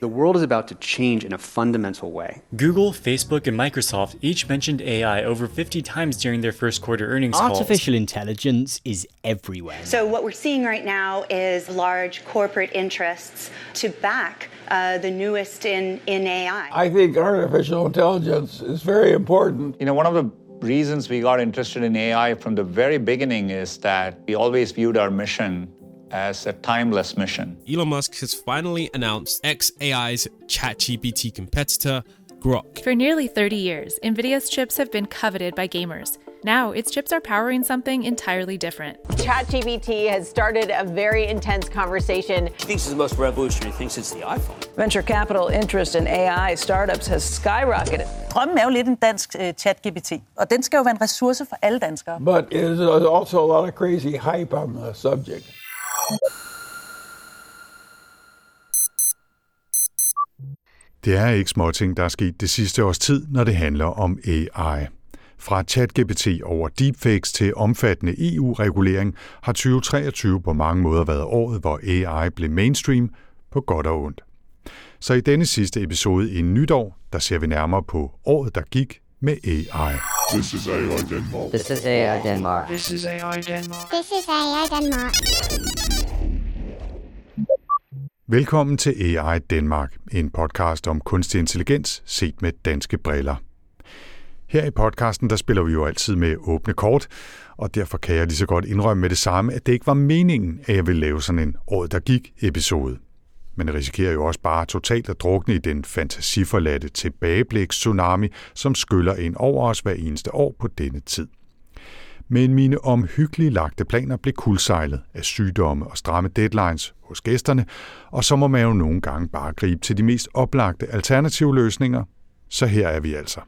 The world is about to change in a fundamental way. Google, Facebook, and Microsoft each mentioned AI over 50 times during their first quarter earnings calls. Artificial intelligence is everywhere. So, what we're seeing right now is large corporate interests to back uh, the newest in, in AI. I think artificial intelligence is very important. You know, one of the reasons we got interested in AI from the very beginning is that we always viewed our mission as a timeless mission. Elon Musk has finally announced xAI's ChatGPT competitor, Grok. For nearly 30 years, NVIDIA's chips have been coveted by gamers. Now, its chips are powering something entirely different. ChatGPT has started a very intense conversation. He thinks it's the most revolutionary thing since the iPhone. Venture capital interest in AI startups has skyrocketed. Drømmen er jo lidt en dansk uh, ChatGPT, og den skal jo være en ressource for alle danskere. But there's also a lot of crazy hype on the subject. Det er ikke småting, der er sket det sidste års tid, når det handler om AI. Fra ChatGPT over deepfakes til omfattende EU-regulering har 2023 på mange måder været året, hvor AI blev mainstream på godt og ondt. Så i denne sidste episode i nytår, der ser vi nærmere på året, der gik med AI. This is AI Denmark. This is AI Denmark. This is AI Denmark. This is AI Denmark. Velkommen til AI Danmark, en podcast om kunstig intelligens set med danske briller. Her i podcasten, der spiller vi jo altid med åbne kort, og derfor kan jeg lige så godt indrømme med det samme, at det ikke var meningen, at jeg ville lave sådan en året, der gik episode. Men jeg risikerer jo også bare totalt at drukne i den fantasiforladte tilbageblik tsunami, som skyller ind over os hver eneste år på denne tid. Men mine omhyggelige lagte planer blev kulsejlet af sygdomme og stramme deadlines hos gæsterne, og så må man jo nogle gange bare gribe til de mest oplagte alternative løsninger, så her er vi altså.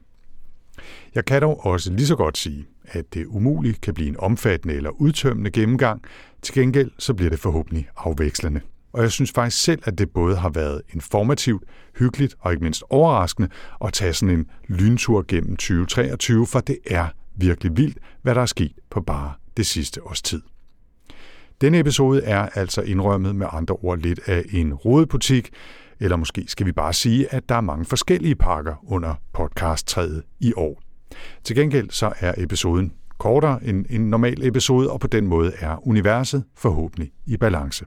Jeg kan dog også lige så godt sige, at det umuligt kan blive en omfattende eller udtømmende gennemgang. Til gengæld så bliver det forhåbentlig afvekslende. Og jeg synes faktisk selv, at det både har været informativt, hyggeligt og ikke mindst overraskende at tage sådan en lyntur gennem 2023, for det er virkelig vildt, hvad der er sket på bare det sidste års tid. Denne episode er altså indrømmet med andre ord lidt af en rodebutik, eller måske skal vi bare sige, at der er mange forskellige pakker under podcast i år. Til gengæld så er episoden kortere end en normal episode, og på den måde er universet forhåbentlig i balance.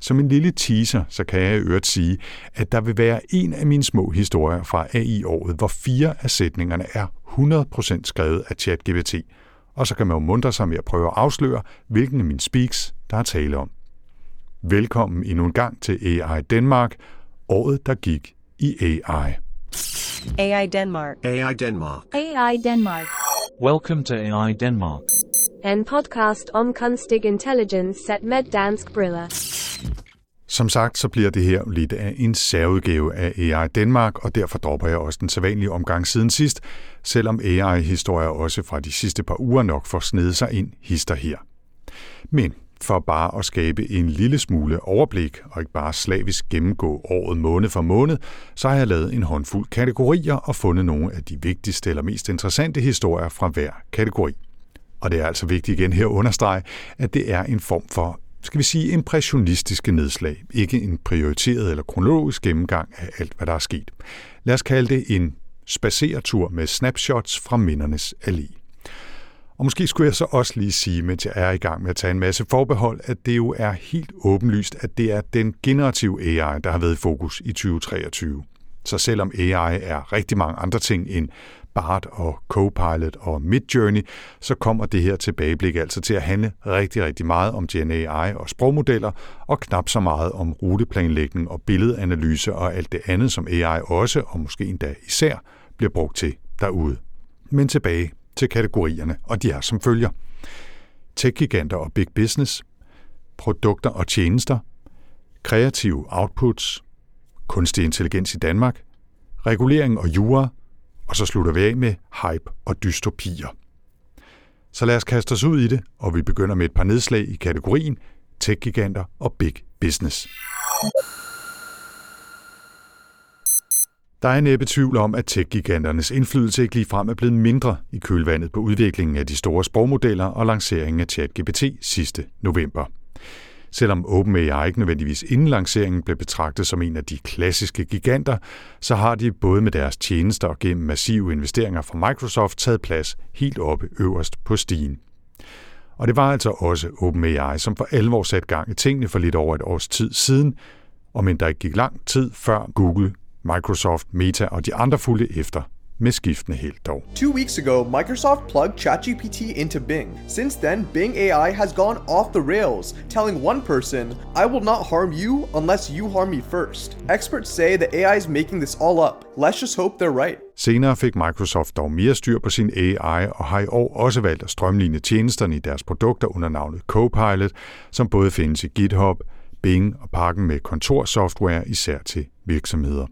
Som en lille teaser, så kan jeg i øvrigt sige, at der vil være en af mine små historier fra AI-året, hvor fire af sætningerne er 100% skrevet af ChatGPT, og så kan man jo mundre sig med at prøve at afsløre, hvilken af mine speaks, der er tale om. Velkommen endnu en gang til AI Danmark, året der gik i AI. AI Denmark. AI Denmark. AI Denmark. Welcome to AI Denmark. En podcast om kunstig intelligens set med dansk briller. Som sagt, så bliver det her lidt af en særudgave af AI Danmark, og derfor dropper jeg også den sædvanlige omgang siden sidst, selvom AI-historier også fra de sidste par uger nok får snedet sig ind hister her. Men for bare at skabe en lille smule overblik og ikke bare slavisk gennemgå året måned for måned, så har jeg lavet en håndfuld kategorier og fundet nogle af de vigtigste eller mest interessante historier fra hver kategori. Og det er altså vigtigt igen her at understrege, at det er en form for skal vi sige, impressionistiske nedslag, ikke en prioriteret eller kronologisk gennemgang af alt, hvad der er sket. Lad os kalde det en spaceretur med snapshots fra mindernes allé. Og måske skulle jeg så også lige sige, mens jeg er i gang med at tage en masse forbehold, at det jo er helt åbenlyst, at det er den generative AI, der har været i fokus i 2023. Så selvom AI er rigtig mange andre ting end BART og Copilot og Midjourney, så kommer det her tilbageblik altså til at handle rigtig, rigtig meget om GNAI og sprogmodeller, og knap så meget om ruteplanlægning og billedanalyse og alt det andet, som AI også, og måske endda især, bliver brugt til derude. Men tilbage til kategorierne, og de er som følger. Tech-giganter og big business, produkter og tjenester, kreative outputs, kunstig intelligens i Danmark, regulering og jura, og så slutter vi af med hype og dystopier. Så lad os kaste os ud i det, og vi begynder med et par nedslag i kategorien tech-giganter og big business. Der er næppe tvivl om, at tech-giganternes indflydelse ikke ligefrem er blevet mindre i kølvandet på udviklingen af de store sprogmodeller og lanceringen af ChatGPT sidste november. Selvom OpenAI ikke nødvendigvis inden lanceringen blev betragtet som en af de klassiske giganter, så har de både med deres tjenester og gennem massive investeringer fra Microsoft taget plads helt oppe øverst på stigen. Og det var altså også OpenAI, som for alvor satte gang i tingene for lidt over et års tid siden, og men der ikke gik lang tid før Google, Microsoft, Meta og de andre fulgte efter med skiftende held dog. Two weeks ago, Microsoft plugged ChatGPT into Bing. Since then, Bing AI has gone off the rails, telling one person, I will not harm you unless you harm me first. Experts say the AI is making this all up. Let's just hope they're right. Senere fik Microsoft dog mere styr på sin AI og har i år også valgt at strømligne tjenesterne i deres produkter under navnet Copilot, som både findes i GitHub, Bing og pakken med kontorsoftware især til virksomheder.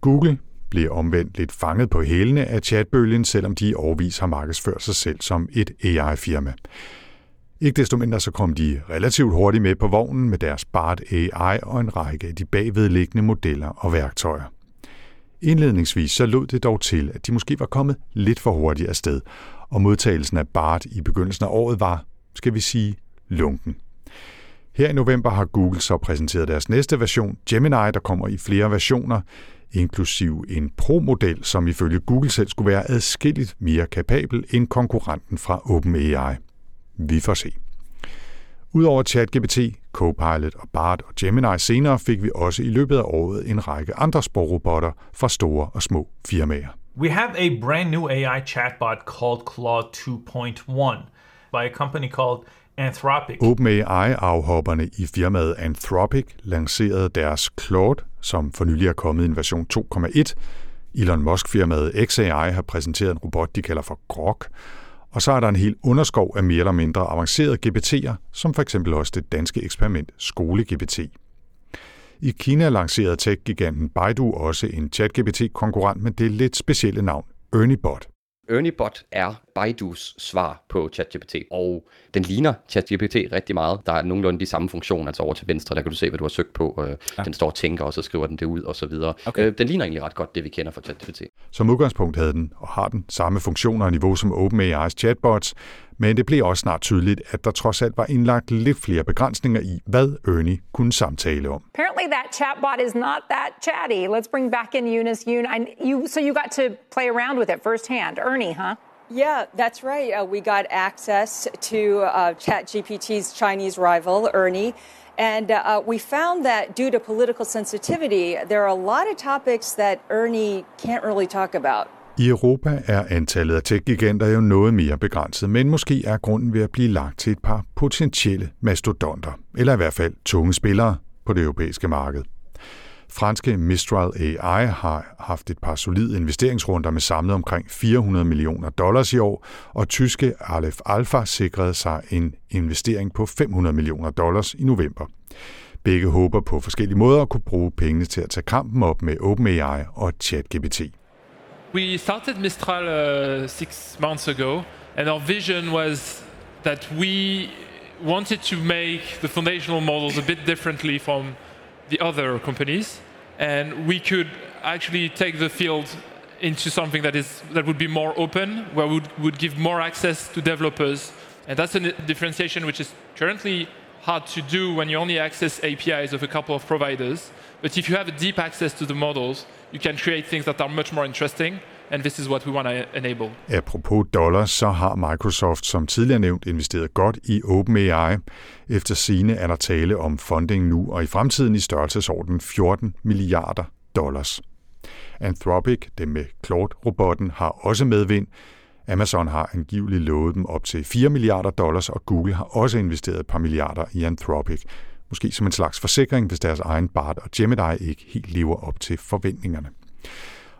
Google bliver omvendt lidt fanget på hælene af chatbølgen, selvom de overvis har markedsført sig selv som et AI-firma. Ikke desto mindre så kom de relativt hurtigt med på vognen med deres BART AI og en række af de bagvedliggende modeller og værktøjer. Indledningsvis så lod det dog til, at de måske var kommet lidt for hurtigt afsted, og modtagelsen af BART i begyndelsen af året var, skal vi sige, lunken. Her i november har Google så præsenteret deres næste version, Gemini, der kommer i flere versioner, inklusiv en Pro-model, som ifølge Google selv skulle være adskilligt mere kapabel end konkurrenten fra OpenAI. Vi får se. Udover ChatGPT, Copilot og Bard og Gemini senere fik vi også i løbet af året en række andre sprogrobotter fra store og små firmaer. We have a brand new AI chatbot called Claude 2.1 by a company called Anthropic. OpenAI-afhopperne i firmaet Anthropic lancerede deres Claude, som for nylig er kommet i en version 2.1. Elon Musk-firmaet XAI har præsenteret en robot, de kalder for Grok. Og så er der en hel underskov af mere eller mindre avancerede GPT'er, som for eksempel også det danske eksperiment SkoleGPT. I Kina lancerede tech-giganten Baidu også en chat-GPT-konkurrent med det lidt specielle navn ErnieBot. ErnieBot er Baidus svar på ChatGPT, og den ligner ChatGPT rigtig meget. Der er nogenlunde de samme funktioner, altså over til venstre, der kan du se, hvad du har søgt på. Øh, ja. Den står og tænker, og så skriver den det ud, og så videre. Okay. Øh, den ligner egentlig ret godt det, vi kender fra ChatGPT. Som udgangspunkt havde den, og har den, samme funktioner og niveau som OpenAI's chatbots, men det blev også snart tydeligt, at der trods alt var indlagt lidt flere begrænsninger i, hvad Ernie kunne samtale om. Apparently that chatbot is not that chatty. Let's bring back in Eunice. Yoon, I, you, so you got to play around with it firsthand. Ernie, huh? Yeah, that's right. Uh, we got access to uh, ChatGPT's Chinese rival, Ernie. And uh, we found that due to political sensitivity, there are a lot of topics that Ernie can't really talk about. I Europa er antallet af tech-giganter jo noget mere begrænset, men måske er grunden ved at blive lagt til et par potentielle mastodonter, eller i hvert fald tunge spillere på det europæiske marked. Franske Mistral AI har haft et par solide investeringsrunder med samlet omkring 400 millioner dollars i år, og tyske Aleph Alpha sikrede sig en investering på 500 millioner dollars i november. Begge håber på forskellige måder at kunne bruge pengene til at tage kampen op med OpenAI og ChatGPT. We started Mistral uh, six months ago, and our vision was that we wanted to make the foundational models a bit differently from the other companies, and we could actually take the field into something that is that would be more open, where we would, would give more access to developers, and that's a differentiation which is currently hard to do when you only access APIs of a couple of providers. But if you have a deep access to the models, you can create things that are much more interesting, and this is what we want to enable. Apropos dollars, så har Microsoft som tidligere nævnt investeret godt i OpenAI. Efter sine er der tale om funding nu og i fremtiden i størrelsesorden 14 milliarder dollars. Anthropic, det med Claude-robotten, har også medvind. Amazon har angiveligt lovet dem op til 4 milliarder dollars, og Google har også investeret et par milliarder i Anthropic. Måske som en slags forsikring, hvis deres egen BART og Gemini ikke helt lever op til forventningerne.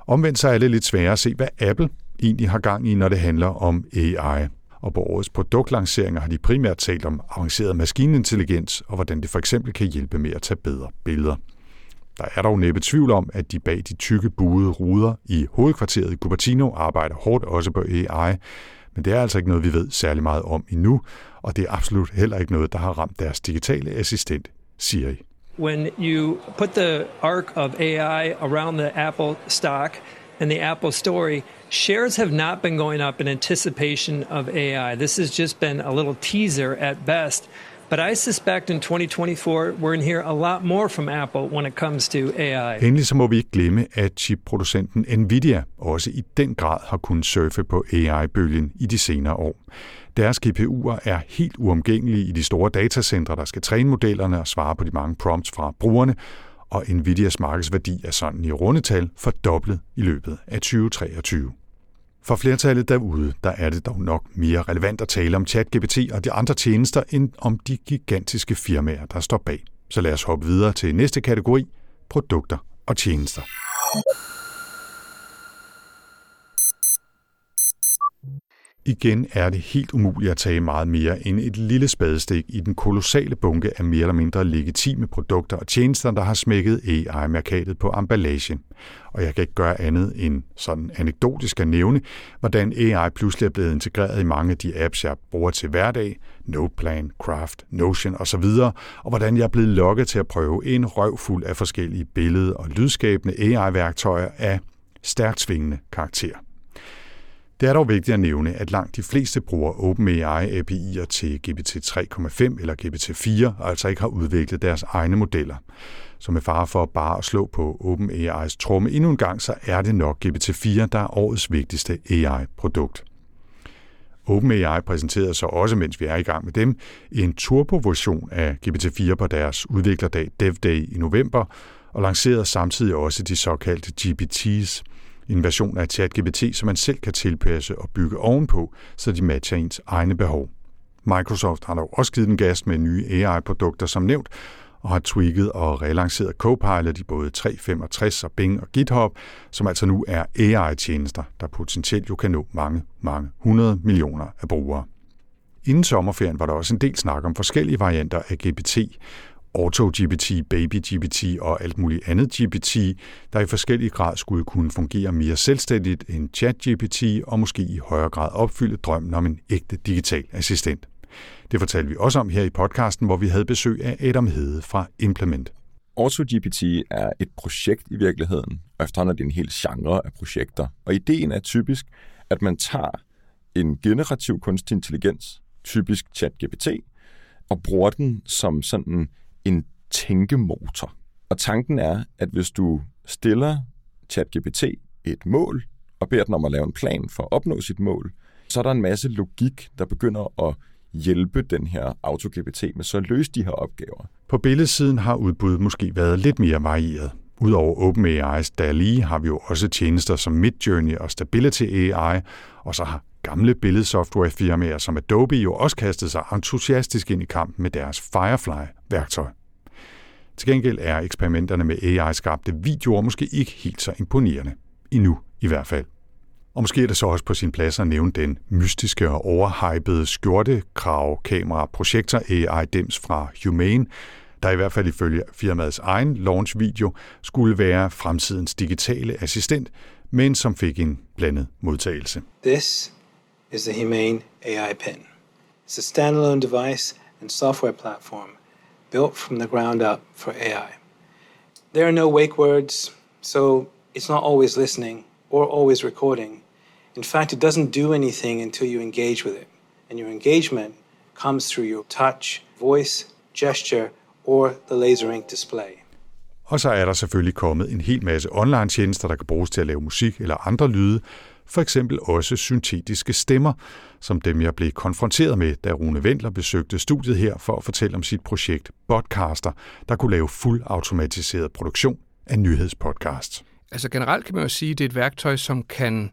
Omvendt så er det lidt sværere at se, hvad Apple egentlig har gang i, når det handler om AI. Og på årets produktlanceringer har de primært talt om avanceret maskinintelligens og hvordan det for eksempel kan hjælpe med at tage bedre billeder. Der er dog næppe tvivl om, at de bag de tykke buede ruder i hovedkvarteret i Cupertino arbejder hårdt også på AI, men det er altså ikke noget, vi ved særlig meget om endnu, og det er absolut heller ikke noget, der har ramt deres digitale assistent, Siri. When you put the arc of AI around the Apple stock and the Apple story, shares have not been going up in anticipation of AI. This has just been a little teaser at best. But I suspect in 2024, we're going to hear a lot more from Apple when it comes to AI. Endelig så må vi ikke glemme, at chipproducenten Nvidia også i den grad har kunnet surfe på AI-bølgen i de senere år. Deres GPU'er er helt uomgængelige i de store datacentre, der skal træne modellerne og svare på de mange prompts fra brugerne, og Nvidias markedsværdi er sådan i rundetal fordoblet i løbet af 2023. For flertallet derude, der er det dog nok mere relevant at tale om ChatGPT og de andre tjenester, end om de gigantiske firmaer, der står bag. Så lad os hoppe videre til næste kategori, produkter og tjenester. Igen er det helt umuligt at tage meget mere end et lille spadestik i den kolossale bunke af mere eller mindre legitime produkter og tjenester, der har smækket AI-mærkatet på emballagen. Og jeg kan ikke gøre andet end sådan anekdotisk at nævne, hvordan AI pludselig er blevet integreret i mange af de apps, jeg bruger til hverdag, Noteplan, Craft, Notion osv., og hvordan jeg er blevet lokket til at prøve en røvfuld af forskellige billede- og lydskabende AI-værktøjer af stærkt svingende karakter. Det er dog vigtigt at nævne, at langt de fleste bruger OpenAI API'er til GPT-3,5 eller GPT-4, og altså ikke har udviklet deres egne modeller. Så med fare for bare at slå på OpenAI's tromme endnu en gang, så er det nok GPT-4, der er årets vigtigste AI-produkt. OpenAI præsenterede så også, mens vi er i gang med dem, en turbo-version af GPT-4 på deres udviklerdag DevDay i november, og lancerede samtidig også de såkaldte GPT's, en version af ChatGPT, som man selv kan tilpasse og bygge ovenpå, så de matcher ens egne behov. Microsoft har dog også givet den gas med nye AI-produkter som nævnt, og har tweaked og relanceret Copilot i både 365 og Bing og GitHub, som altså nu er AI-tjenester, der potentielt jo kan nå mange, mange hundrede millioner af brugere. Inden sommerferien var der også en del snak om forskellige varianter af GPT, AutoGPT, BabyGPT og alt muligt andet GPT, der i forskellig grad skulle kunne fungere mere selvstændigt end ChatGPT og måske i højere grad opfylde drømmen om en ægte digital assistent. Det fortalte vi også om her i podcasten, hvor vi havde besøg af Adam Hede fra Implement. AutoGPT er et projekt i virkeligheden, og efterhånden er det en hel genre af projekter. Og ideen er typisk, at man tager en generativ kunstig intelligens, typisk ChatGPT, og bruger den som sådan en tænkemotor. Og tanken er, at hvis du stiller ChatGPT et mål, og beder den om at lave en plan for at opnå sit mål, så er der en masse logik, der begynder at hjælpe den her AutoGPT med så at løse de her opgaver. På billedsiden har udbuddet måske været lidt mere varieret. Udover OpenAI's DALI har vi jo også tjenester som Midjourney og Stability AI, og så har gamle billedsoftwarefirmaer som Adobe jo også kastet sig entusiastisk ind i kampen med deres Firefly-værktøj. Til gengæld er eksperimenterne med AI-skabte videoer måske ikke helt så imponerende. Endnu i hvert fald. Og måske er det så også på sin plads at nævne den mystiske og overhypede skjortekrav kamera projektor AI Dems fra Humane, der i hvert fald ifølge firmaets egen launch-video skulle være fremtidens digitale assistent, men som fik en blandet modtagelse. This is the Humane AI Pen. It's a standalone device and software platform built from the ground up for AI. There are no wake words, so it's not always listening or always recording. In fact, it doesn't do anything until you engage with it. And your engagement comes through your touch, voice, gesture, or the laser ink display. Og så er der selvfølgelig kommet en hel masse online-tjenester, der kan bruges til at lave musik eller andre lyde, for eksempel også syntetiske stemmer, som dem jeg blev konfronteret med, da Rune Wendler besøgte studiet her for at fortælle om sit projekt Podcaster, der kunne lave fuld automatiseret produktion af nyhedspodcasts. Altså generelt kan man jo sige, at det er et værktøj, som kan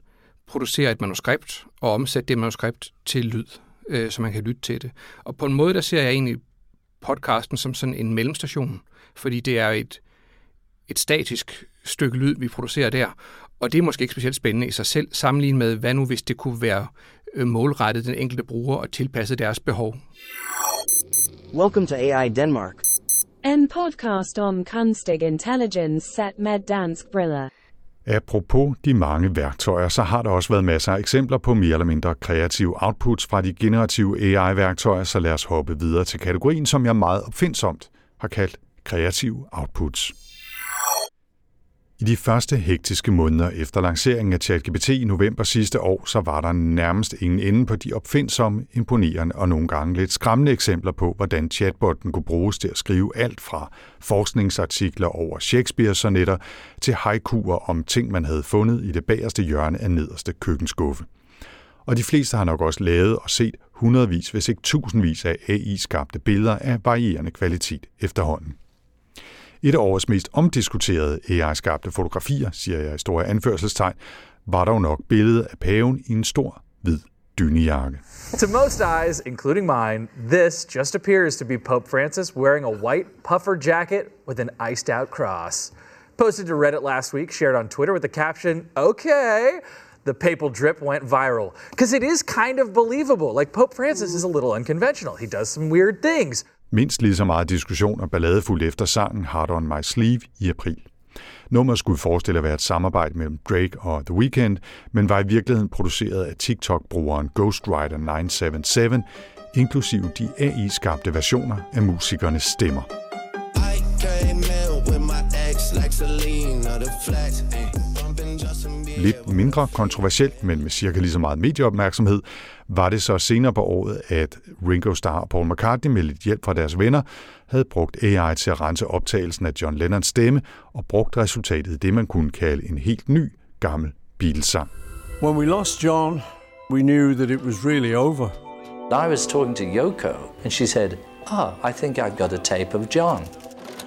producere et manuskript og omsætte det manuskript til lyd, øh, så man kan lytte til det. Og på en måde, der ser jeg egentlig podcasten som sådan en mellemstation, fordi det er et, et statisk stykke lyd, vi producerer der, og det er måske ikke specielt spændende i sig selv, sammenlignet med, hvad nu hvis det kunne være øh, målrettet den enkelte bruger og tilpasset deres behov. Welcome to AI Denmark. En podcast om kunstig intelligens set med dansk briller. Apropos de mange værktøjer, så har der også været masser af eksempler på mere eller mindre kreative outputs fra de generative AI-værktøjer, så lad os hoppe videre til kategorien, som jeg meget opfindsomt har kaldt kreative outputs. I de første hektiske måneder efter lanceringen af ChatGPT i november sidste år, så var der nærmest ingen ende på de opfindsomme, imponerende og nogle gange lidt skræmmende eksempler på, hvordan chatbotten kunne bruges til at skrive alt fra forskningsartikler over Shakespeare-sonetter til haikuer om ting, man havde fundet i det bagerste hjørne af nederste køkkenskuffe. Og de fleste har nok også lavet og set hundredvis, hvis ikke tusindvis af AI-skabte billeder af varierende kvalitet efterhånden. Et af årets mest omdiskuterede AI-skabte fotografier, siger jeg i store anførselstegn, var dog nok billedet af paven i en stor, hvid dynejakke. To most eyes, including mine, this just appears to be Pope Francis wearing a white puffer jacket with an iced out cross. Posted to Reddit last week, shared on Twitter with the caption, okay, the papal drip went viral. Because it is kind of believable. Like Pope Francis is a little unconventional. He does some weird things. Mindst lige så meget diskussion og ballade fuldt efter sangen Hard On My Sleeve i april. Nummeret skulle forestille at være et samarbejde mellem Drake og The Weeknd, men var i virkeligheden produceret af TikTok-brugeren Ghostwriter 977, inklusive de AI-skabte versioner af musikernes stemmer. I came out with my ex like Selena, the flex, Lidt mindre kontroversielt, men med cirka lige så meget medieopmærksomhed, var det så senere på året, at Ringo Starr og Paul McCartney med lidt hjælp fra deres venner havde brugt AI til at rense optagelsen af John Lennons stemme og brugt resultatet i det, man kunne kalde en helt ny, gammel Beatles-sang. When we lost John, we knew that it was really over. I was talking to Yoko, and she said, Ah, I think I've got a tape of John.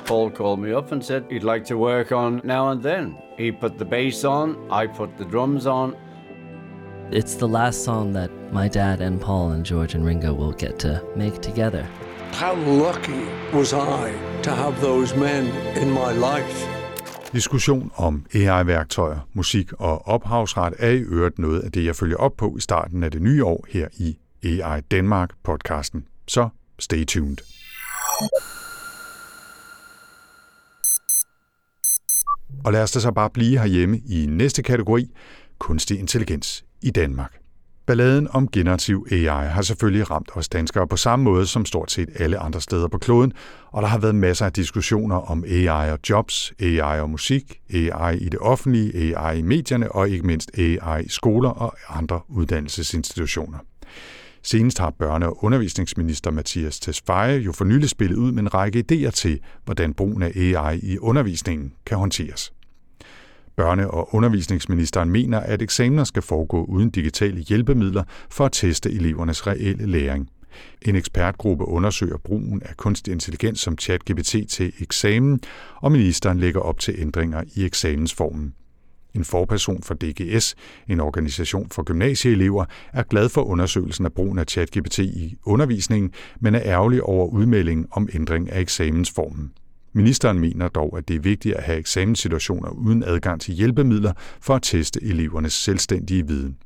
Paul called me up and said he'd like to work on now and then. He put the bass on, I put the drums on. It's the last song that my dad and Paul and George and Ringo will get to make together. How lucky was I to have those men in my life? Diskussion om AI-værktøjer, musik og ophavsret er i øvrigt noget af det, jeg følger op på i starten af det nye år her i AI Danmark podcasten. Så stay tuned. Og lad os da så bare blive herhjemme i næste kategori, kunstig intelligens i Danmark. Balladen om generativ AI har selvfølgelig ramt os danskere på samme måde som stort set alle andre steder på kloden, og der har været masser af diskussioner om AI og jobs, AI og musik, AI i det offentlige, AI i medierne og ikke mindst AI i skoler og andre uddannelsesinstitutioner. Senest har børne- og undervisningsminister Mathias Tesfaye jo for nylig spillet ud med en række idéer til, hvordan brugen af AI i undervisningen kan håndteres. Børne- og undervisningsministeren mener, at eksamener skal foregå uden digitale hjælpemidler for at teste elevernes reelle læring. En ekspertgruppe undersøger brugen af kunstig intelligens som ChatGPT til eksamen, og ministeren lægger op til ændringer i eksamensformen. En forperson for DGS, en organisation for gymnasieelever, er glad for undersøgelsen af brugen af ChatGPT i undervisningen, men er ærgerlig over udmeldingen om ændring af eksamensformen. Ministeren mener dog, at det er vigtigt at have eksamenssituationer uden adgang til hjælpemidler for at teste elevernes selvstændige viden.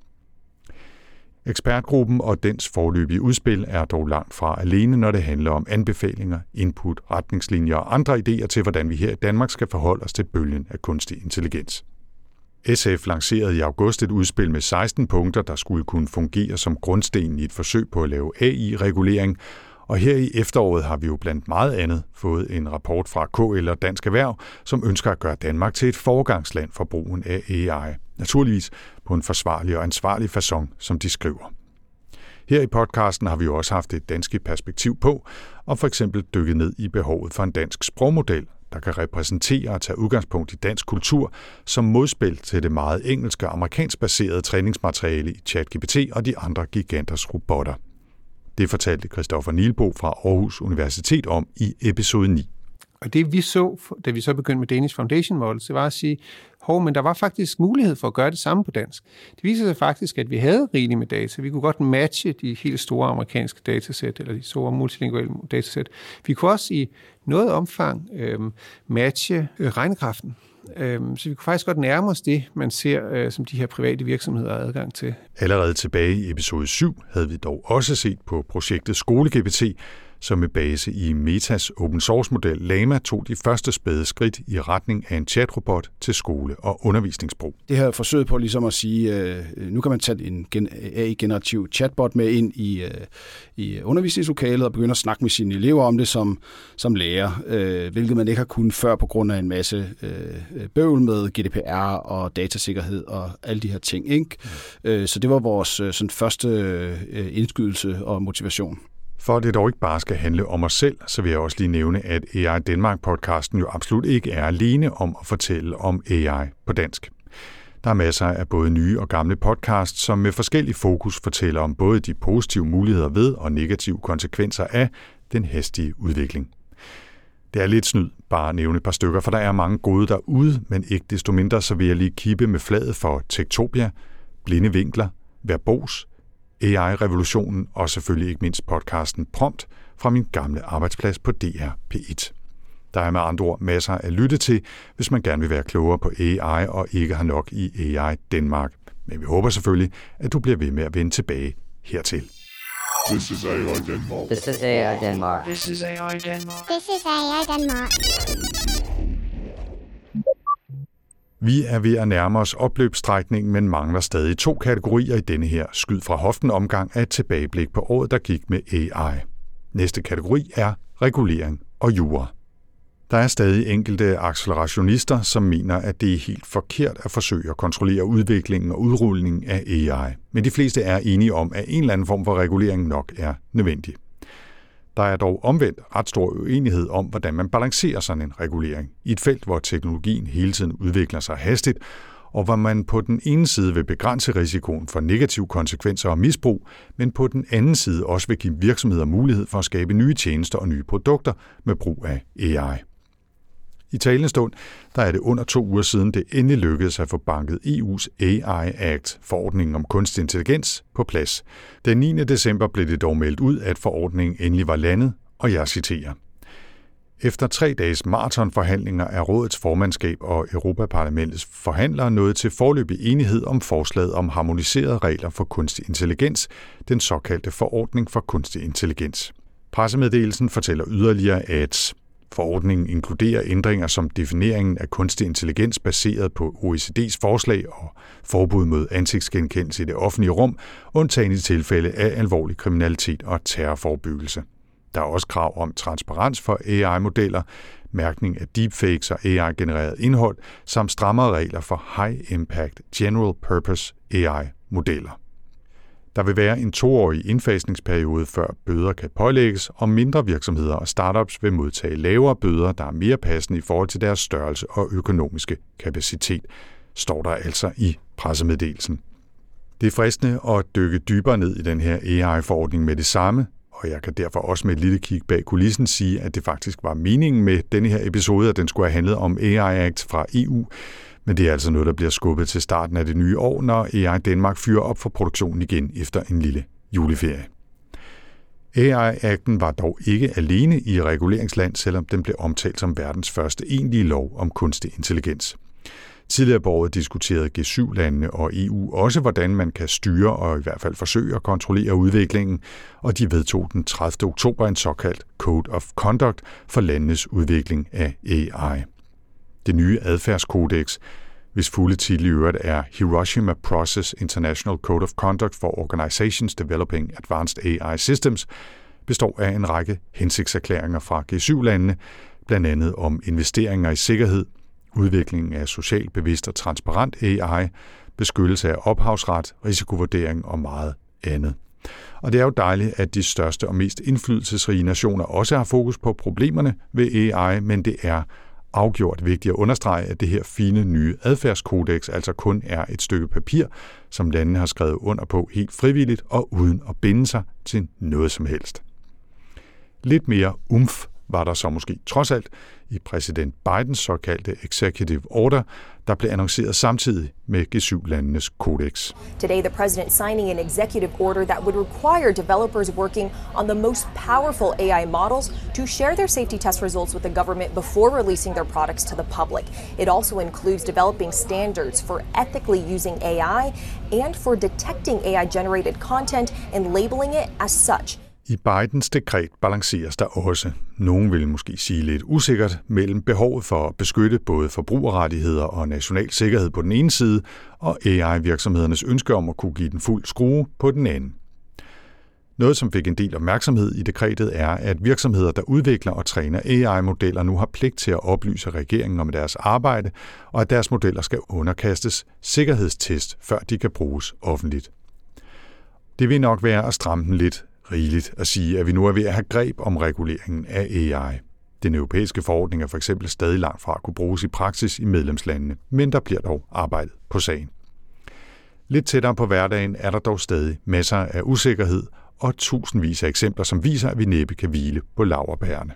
Ekspertgruppen og dens forløbige udspil er dog langt fra alene, når det handler om anbefalinger, input, retningslinjer og andre idéer til, hvordan vi her i Danmark skal forholde os til bølgen af kunstig intelligens. SF lancerede i august et udspil med 16 punkter, der skulle kunne fungere som grundsten i et forsøg på at lave AI-regulering, og her i efteråret har vi jo blandt meget andet fået en rapport fra KL og Dansk Erhverv, som ønsker at gøre Danmark til et forgangsland for brugen af AI. Naturligvis på en forsvarlig og ansvarlig façon, som de skriver. Her i podcasten har vi jo også haft et dansk perspektiv på, og for eksempel dykket ned i behovet for en dansk sprogmodel, der kan repræsentere og tage udgangspunkt i dansk kultur som modspil til det meget engelske og amerikansk baserede træningsmateriale i ChatGPT og de andre giganters robotter. Det fortalte Christoffer Nielbo fra Aarhus Universitet om i episode 9. Og det vi så, da vi så begyndte med Danish Foundation Models, det var at sige, hov, men der var faktisk mulighed for at gøre det samme på dansk. Det viser sig faktisk, at vi havde rigeligt med data. Vi kunne godt matche de helt store amerikanske datasæt, eller de store multilinguale datasæt. Vi kunne også i noget omfang øh, matche øh, regnekraften. Øhm, så vi kunne faktisk godt nærme os det, man ser, øh, som de her private virksomheder har adgang til. Allerede tilbage i episode 7 havde vi dog også set på projektet SkoleGPT, som med base i Metas open source model Lama tog de første spæde skridt i retning af en chatrobot til skole- og undervisningsbrug. Det her forsøget på ligesom at sige, øh, nu kan man tage en AI-generativ chatbot med ind i, øh, i undervisningslokalet og begynde at snakke med sine elever om det som, som lærer, øh, hvilket man ikke har kunnet før på grund af en masse øh, bøvl med GDPR og datasikkerhed og alle de her ting. Ikke? Mm. Så det var vores sådan første indskydelse og motivation. For at det dog ikke bare skal handle om os selv, så vil jeg også lige nævne, at AI Danmark-podcasten jo absolut ikke er alene om at fortælle om AI på dansk. Der er masser af både nye og gamle podcasts, som med forskellig fokus fortæller om både de positive muligheder ved og negative konsekvenser af den hastige udvikling. Det er lidt snyd bare at nævne et par stykker, for der er mange gode derude, men ikke desto mindre så vil jeg lige kippe med fladet for Tektopia, Blinde Vinkler, Verbos, AI-revolutionen og selvfølgelig ikke mindst podcasten Prompt fra min gamle arbejdsplads på DR P1. Der er med andre ord masser at lytte til, hvis man gerne vil være klogere på AI og ikke har nok i AI Danmark. Men vi håber selvfølgelig, at du bliver ved med at vende tilbage hertil. This is AI Denmark. This is AI Denmark. This is AI Denmark. This is AI Denmark. Vi er ved at nærme os opløbsstrækningen, men mangler stadig to kategorier i denne her skyd fra hoften omgang af et tilbageblik på året, der gik med AI. Næste kategori er regulering og jura. Der er stadig enkelte accelerationister, som mener, at det er helt forkert at forsøge at kontrollere udviklingen og udrulningen af AI. Men de fleste er enige om, at en eller anden form for regulering nok er nødvendig. Der er dog omvendt ret stor uenighed om, hvordan man balancerer sådan en regulering i et felt, hvor teknologien hele tiden udvikler sig hastigt, og hvor man på den ene side vil begrænse risikoen for negative konsekvenser og misbrug, men på den anden side også vil give virksomheder mulighed for at skabe nye tjenester og nye produkter med brug af AI. I talende stund, der er det under to uger siden, det endelig lykkedes at få banket EU's AI Act, forordningen om kunstig intelligens, på plads. Den 9. december blev det dog meldt ud, at forordningen endelig var landet, og jeg citerer. Efter tre dages maratonforhandlinger er rådets formandskab og Europaparlamentets forhandlere nået til forløbig enighed om forslaget om harmoniserede regler for kunstig intelligens, den såkaldte forordning for kunstig intelligens. Pressemeddelelsen fortæller yderligere, at Forordningen inkluderer ændringer som defineringen af kunstig intelligens baseret på OECD's forslag og forbud mod ansigtsgenkendelse i det offentlige rum, undtagen i tilfælde af alvorlig kriminalitet og terrorforbyggelse. Der er også krav om transparens for AI-modeller, mærkning af deepfakes og AI-genereret indhold, samt strammere regler for high-impact general purpose AI-modeller. Der vil være en toårig indfasningsperiode, før bøder kan pålægges, og mindre virksomheder og startups vil modtage lavere bøder, der er mere passende i forhold til deres størrelse og økonomiske kapacitet, står der altså i pressemeddelelsen. Det er fristende at dykke dybere ned i den her AI-forordning med det samme, og jeg kan derfor også med et lille kig bag kulissen sige, at det faktisk var meningen med denne her episode, at den skulle have handlet om AI Act fra EU, men det er altså noget, der bliver skubbet til starten af det nye år, når AI Danmark fyrer op for produktionen igen efter en lille juleferie. AI-akten var dog ikke alene i reguleringsland, selvom den blev omtalt som verdens første egentlige lov om kunstig intelligens. Tidligere på året diskuterede G7-landene og EU også, hvordan man kan styre og i hvert fald forsøge at kontrollere udviklingen, og de vedtog den 30. oktober en såkaldt Code of Conduct for landenes udvikling af AI. Det nye adfærdskodex, hvis fulde titel i øvrigt er Hiroshima Process International Code of Conduct for Organizations Developing Advanced AI Systems, består af en række hensigtserklæringer fra G7-landene, blandt andet om investeringer i sikkerhed, udvikling af socialt bevidst og transparent AI, beskyttelse af ophavsret, risikovurdering og meget andet. Og det er jo dejligt, at de største og mest indflydelsesrige nationer også har fokus på problemerne ved AI, men det er afgjort vigtigt at understrege, at det her fine nye adfærdskodex altså kun er et stykke papir, som landene har skrevet under på helt frivilligt og uden at binde sig til noget som helst. Lidt mere umf var der så måske trods alt i præsident Bidens såkaldte executive order, der blev annonceret samtidig med G7-landenes kodex. Today the president signing an executive order that would require developers working on the most powerful AI models to share their safety test results with the government before releasing their products to the public. It also includes developing standards for ethically using AI and for detecting AI generated content and labeling it as such. I Bidens dekret balanceres der også, nogen vil måske sige lidt usikkert, mellem behovet for at beskytte både forbrugerrettigheder og national sikkerhed på den ene side, og AI-virksomhedernes ønske om at kunne give den fuld skrue på den anden. Noget, som fik en del opmærksomhed i dekretet, er, at virksomheder, der udvikler og træner AI-modeller, nu har pligt til at oplyse regeringen om deres arbejde, og at deres modeller skal underkastes sikkerhedstest, før de kan bruges offentligt. Det vil nok være at stramme den lidt rigeligt at sige, at vi nu er ved at have greb om reguleringen af AI. Den europæiske forordning er for eksempel stadig langt fra at kunne bruges i praksis i medlemslandene, men der bliver dog arbejdet på sagen. Lidt tættere på hverdagen er der dog stadig masser af usikkerhed og tusindvis af eksempler, som viser, at vi næppe kan hvile på laverbærene.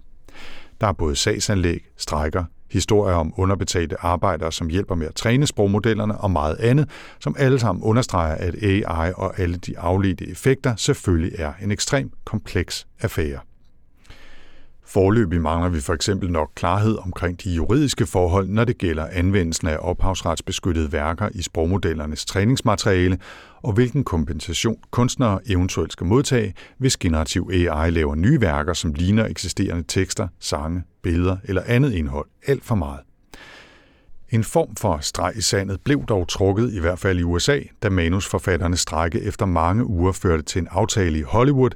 Der er både sagsanlæg, strækker, historier om underbetalte arbejdere, som hjælper med at træne sprogmodellerne og meget andet, som alle sammen understreger, at AI og alle de afledte effekter selvfølgelig er en ekstrem kompleks affære. Forløbig mangler vi for eksempel nok klarhed omkring de juridiske forhold, når det gælder anvendelsen af ophavsretsbeskyttede værker i sprogmodellernes træningsmateriale, og hvilken kompensation kunstnere eventuelt skal modtage, hvis generativ AI laver nye værker, som ligner eksisterende tekster, sange, billeder eller andet indhold alt for meget. En form for streg i sandet blev dog trukket, i hvert fald i USA, da manusforfatterne strække efter mange uger førte til en aftale i Hollywood,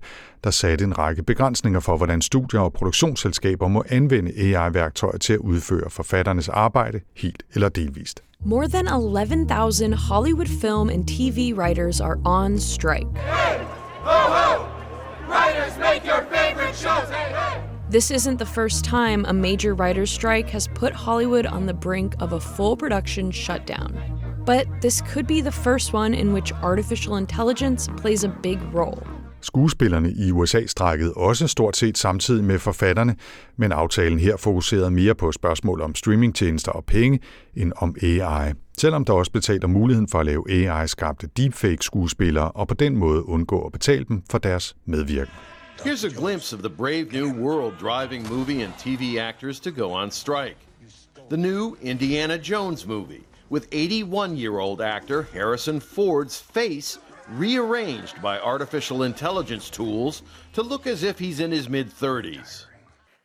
der satte en række begrænsninger for, hvordan studier og produktionsselskaber må anvende AI-værktøjer til at udføre forfatternes arbejde helt eller delvist. More than 11,000 Hollywood film and TV writers are on strike. Hey! Ho, ho! Writers, make your favorite shows! Hey, hey! This isn't the first time a major writer's strike has put Hollywood on the brink of a full production shutdown. But this could be the first one in which artificial intelligence plays a big role. Skuespillerne i USA strækkede også stort set samtidig med forfatterne, men aftalen her fokuserede mere på spørgsmål om streamingtjenester og penge end om AI. Selvom der også betaler muligheden for at lave AI-skabte deepfake-skuespillere og på den måde undgå at betale dem for deres medvirken. Here's a glimpse of the brave new world driving movie and TV actors to go on strike. The new Indiana Jones movie, with 81 year old actor Harrison Ford's face rearranged by artificial intelligence tools to look as if he's in his mid 30s.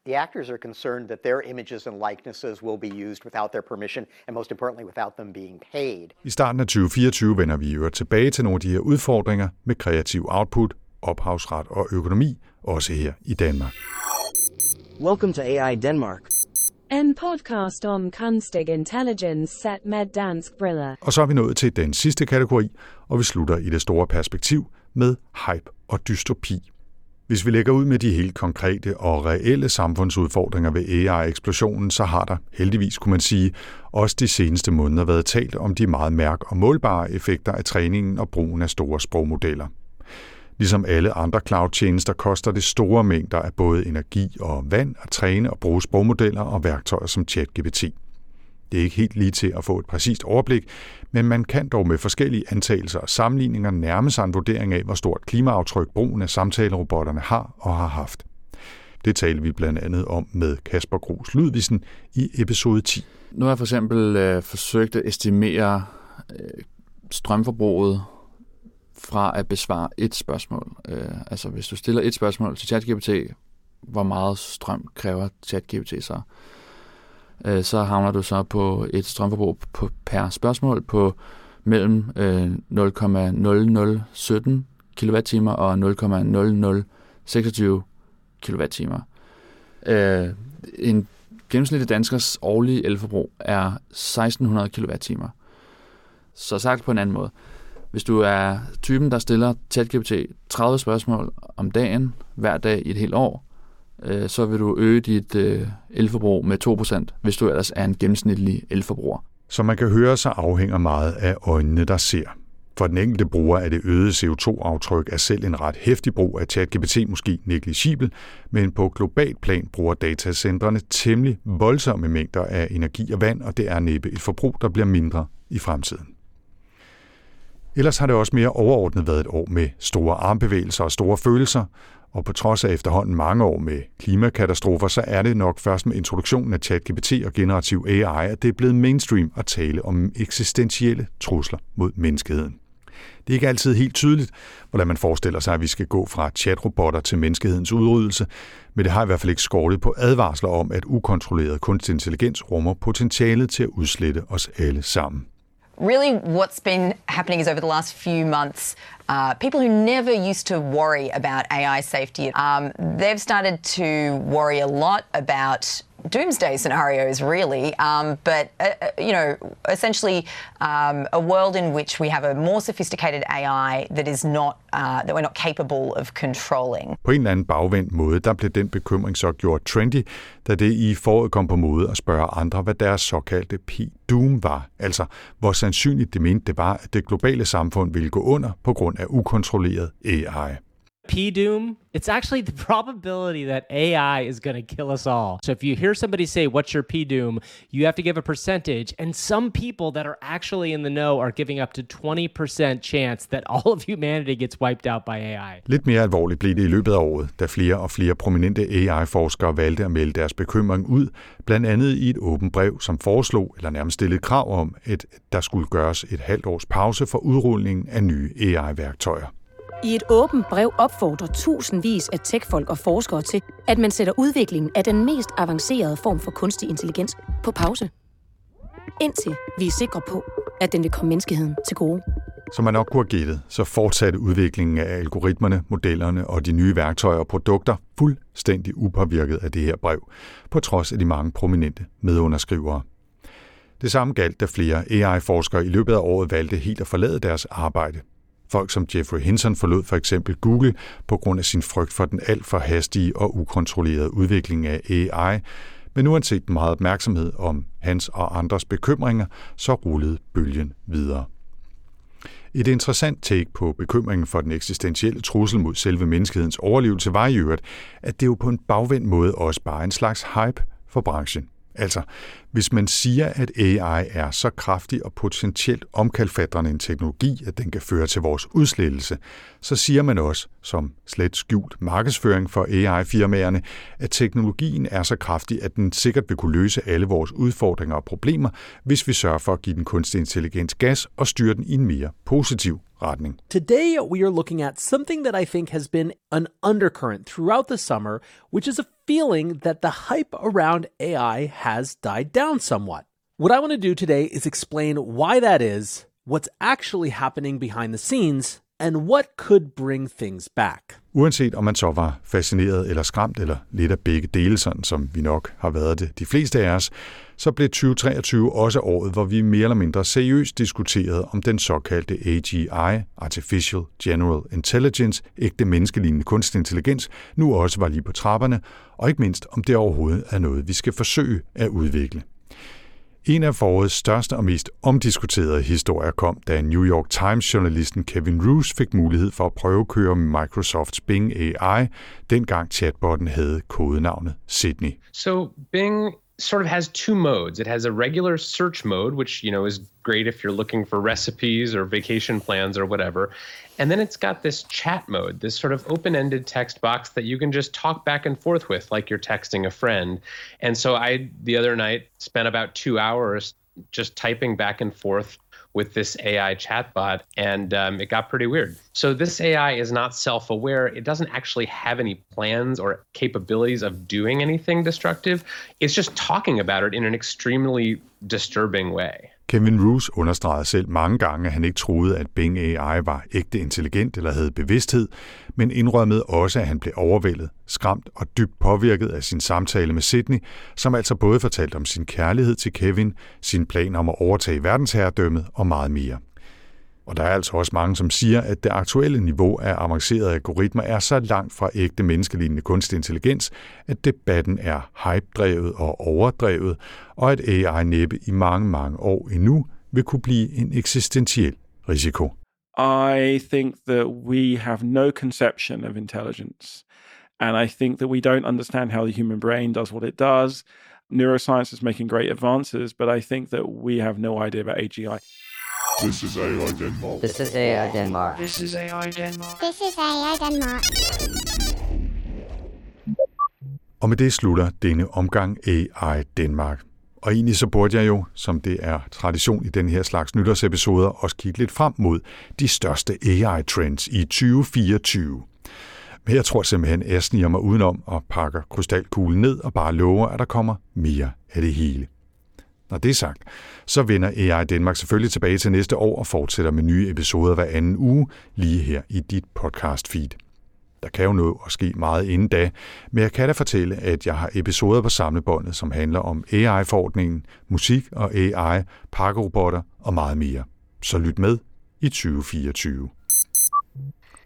The actors are concerned that their images and likenesses will be used without their permission, and most importantly, without them being paid. I starten af 2024 vender vi jo tilbage til nogle af de her udfordringer med kreativ output, ophavsret og økonomi, også her i Danmark. Welcome to AI Denmark. En podcast om kunstig intelligens set med dansk briller. Og så er vi nået til den sidste kategori, og vi slutter i det store perspektiv med hype og dystopi. Hvis vi lægger ud med de helt konkrete og reelle samfundsudfordringer ved AI-eksplosionen, så har der heldigvis, kunne man sige, også de seneste måneder været talt om de meget mærk- og målbare effekter af træningen og brugen af store sprogmodeller. Ligesom alle andre cloud-tjenester koster det store mængder af både energi og vand at træne og bruge sprogmodeller og værktøjer som ChatGPT. Det er ikke helt lige til at få et præcist overblik, men man kan dog med forskellige antagelser og sammenligninger nærme sig en vurdering af, hvor stort klimaaftryk brugen af samtalerobotterne har og har haft. Det taler vi blandt andet om med Kasper Gros Lydvisen i episode 10. Nu har jeg for eksempel øh, forsøgt at estimere øh, strømforbruget fra at besvare et spørgsmål. Øh, altså hvis du stiller et spørgsmål til ChatGPT, hvor meget strøm kræver ChatGPT så? Øh, så havner du så på et strømforbrug på, per spørgsmål på mellem øh, 0,0017 kWh og 0,0026 kWh. Øh, en gennemsnitlig danskers årlige elforbrug er 1600 kWh. Så sagt på en anden måde. Hvis du er typen, der stiller ChatGPT 30 spørgsmål om dagen, hver dag i et helt år, øh, så vil du øge dit øh, elforbrug med 2%, hvis du ellers er en gennemsnitlig elforbruger. Som man kan høre, så afhænger meget af øjnene, der ser. For den enkelte bruger er det øgede CO2-aftryk af selv en ret hæftig brug af ChatGPT måske negligibel, men på globalt plan bruger datacentrene temmelig voldsomme mængder af energi og vand, og det er næppe et forbrug, der bliver mindre i fremtiden. Ellers har det også mere overordnet været et år med store armbevægelser og store følelser, og på trods af efterhånden mange år med klimakatastrofer, så er det nok først med introduktionen af ChatGPT og generativ AI, at det er blevet mainstream at tale om eksistentielle trusler mod menneskeheden. Det er ikke altid helt tydeligt, hvordan man forestiller sig, at vi skal gå fra chatrobotter til menneskehedens udryddelse, men det har i hvert fald ikke skortet på advarsler om, at ukontrolleret kunstig intelligens rummer potentialet til at udslette os alle sammen. Really, what's been happening is over the last few months, uh, people who never used to worry about AI safety, um, they've started to worry a lot about doomsday scenarios, really. Um, but, uh, uh, you know, essentially um, a world in which we have a more sophisticated AI that is not, uh, that we're not capable of controlling. På en eller anden bagvendt måde, der blev den bekymring så gjort trendy, da det i foråret kom på mode at spørge andre, hvad deres såkaldte P-doom var. Altså, hvor sandsynligt det mente det var, at det globale samfund ville gå under på grund af ukontrolleret AI. P-doom, it's actually the probability that AI is going to kill us all. So if you hear somebody say, what's your P-doom, you have to give a percentage. And some people that are actually in the know are giving up to 20% chance that all of humanity gets wiped out by AI. Lidt mere alvorligt blev det i løbet af året, da flere og flere prominente AI-forskere valgte at melde deres bekymring ud, blandt andet i et åbent brev, som foreslog eller nærmest stillede krav om, at der skulle gøres et halvt års pause for udrulningen af nye AI-værktøjer. I et åbent brev opfordrer tusindvis af techfolk og forskere til, at man sætter udviklingen af den mest avancerede form for kunstig intelligens på pause. Indtil vi er sikre på, at den vil komme menneskeheden til gode. Som man nok kunne have gættet, så fortsatte udviklingen af algoritmerne, modellerne og de nye værktøjer og produkter fuldstændig upåvirket af det her brev, på trods af de mange prominente medunderskrivere. Det samme galt, da flere AI-forskere i løbet af året valgte helt at forlade deres arbejde. Folk som Jeffrey Hinton forlod for eksempel Google på grund af sin frygt for den alt for hastige og ukontrollerede udvikling af AI, men uanset meget opmærksomhed om hans og andres bekymringer, så rullede bølgen videre. Et interessant take på bekymringen for den eksistentielle trussel mod selve menneskehedens overlevelse var i øvrigt, at det jo på en bagvendt måde også bare en slags hype for branchen. Altså, hvis man siger, at AI er så kraftig og potentielt omkalfatrende en teknologi, at den kan føre til vores udslettelse, så siger man også, som slet skjult markedsføring for AI-firmaerne, at teknologien er så kraftig, at den sikkert vil kunne løse alle vores udfordringer og problemer, hvis vi sørger for at give den kunstig intelligens gas og styre den i en mere positiv retning. Today, we are looking at something that I think has been an undercurrent throughout the summer, which is a feeling that the hype around AI has died down somewhat. What I want to do today is explain why that is, what's actually happening behind the scenes, and what could bring things back. Uanset om man så var fascineret eller skræmt, eller lidt af begge dele, sådan som vi nok har været det de fleste af os, så blev 2023 også året, hvor vi mere eller mindre seriøst diskuterede om den såkaldte AGI, Artificial General Intelligence, ægte menneskelignende kunstig intelligens, nu også var lige på trapperne, og ikke mindst om det overhovedet er noget, vi skal forsøge at udvikle. En af forårets største og mest omdiskuterede historier kom, da New York Times-journalisten Kevin Roos fik mulighed for at prøvekøre med Microsofts Bing AI, dengang chatbotten havde kodenavnet Sydney. So Bing sort of has two modes. It has a regular search mode, which you know is great if you're looking for recipes or vacation plans or whatever. And then it's got this chat mode, this sort of open-ended text box that you can just talk back and forth with like you're texting a friend. And so I the other night spent about 2 hours just typing back and forth with this AI chatbot, and um, it got pretty weird. So, this AI is not self aware. It doesn't actually have any plans or capabilities of doing anything destructive. It's just talking about it in an extremely disturbing way. Kevin Roos understregede selv mange gange, at han ikke troede, at Bing AI var ægte intelligent eller havde bevidsthed, men indrømmede også, at han blev overvældet, skræmt og dybt påvirket af sin samtale med Sydney, som altså både fortalte om sin kærlighed til Kevin, sin plan om at overtage verdensherredømmet og meget mere. Og der er altså også mange, som siger, at det aktuelle niveau af avancerede algoritmer er så langt fra ægte menneskelignende kunstig intelligens, at debatten er hype-drevet og overdrevet, og at AI næppe i mange, mange år endnu vil kunne blive en eksistentiel risiko. I think that we have no conception of intelligence. And I think that we don't understand how the human brain does what it does. Neuroscience is making great advances, but I think that we have no idea about AGI. This is AI Denmark. This is AI Denmark. This is AI Denmark. This is AI Denmark. Og med det slutter denne omgang AI Danmark. Og egentlig så burde jeg jo, som det er tradition i den her slags nytårsepisoder, også kigge lidt frem mod de største AI-trends i 2024. Men jeg tror simpelthen, at jeg sniger mig udenom og pakker krystalkuglen ned og bare lover, at der kommer mere af det hele. Når det er sagt, så vender AI Danmark selvfølgelig tilbage til næste år og fortsætter med nye episoder hver anden uge, lige her i dit podcast feed. Der kan jo nå at ske meget inden da, men jeg kan da fortælle, at jeg har episoder på samlebåndet, som handler om AI-forordningen, musik og AI, pakkerobotter og meget mere. Så lyt med i 2024.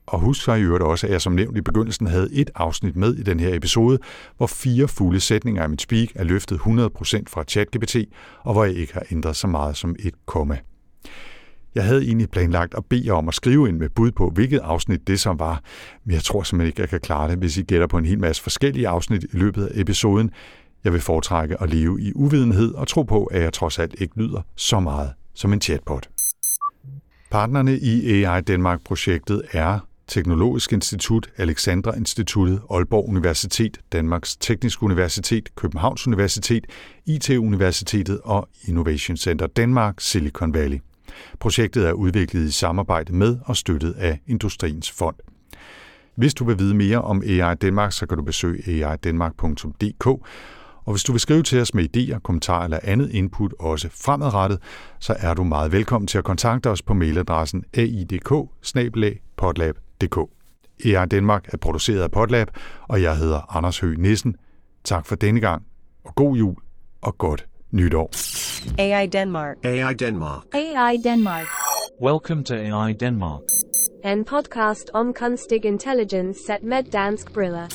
Og husk så i øvrigt også, at jeg som nævnt i begyndelsen havde et afsnit med i den her episode, hvor fire fulde sætninger af mit speak er løftet 100% fra ChatGPT, og hvor jeg ikke har ændret så meget som et komma. Jeg havde egentlig planlagt at bede jer om at skrive ind med bud på, hvilket afsnit det som var, men jeg tror simpelthen ikke, jeg kan klare det, hvis I gætter på en hel masse forskellige afsnit i løbet af episoden. Jeg vil foretrække at leve i uvidenhed og tro på, at jeg trods alt ikke lyder så meget som en chatbot. Partnerne i AI Danmark-projektet er Teknologisk Institut, Alexandra Instituttet, Aalborg Universitet, Danmarks Tekniske Universitet, Københavns Universitet, IT-Universitetet og Innovation Center Danmark, Silicon Valley. Projektet er udviklet i samarbejde med og støttet af Industriens Fond. Hvis du vil vide mere om AI Danmark, så kan du besøge aidanmark.dk, og hvis du vil skrive til os med idéer, kommentarer eller andet input, også fremadrettet, så er du meget velkommen til at kontakte os på mailadressen aidk AI Danmark er produceret af Podlab, og jeg hedder Anders Høgh Nissen. Tak for denne gang, og god jul og godt nytår. AI Denmark. AI Denmark. AI Denmark. Welcome to AI Denmark. En podcast om kunstig intelligens set med dansk briller.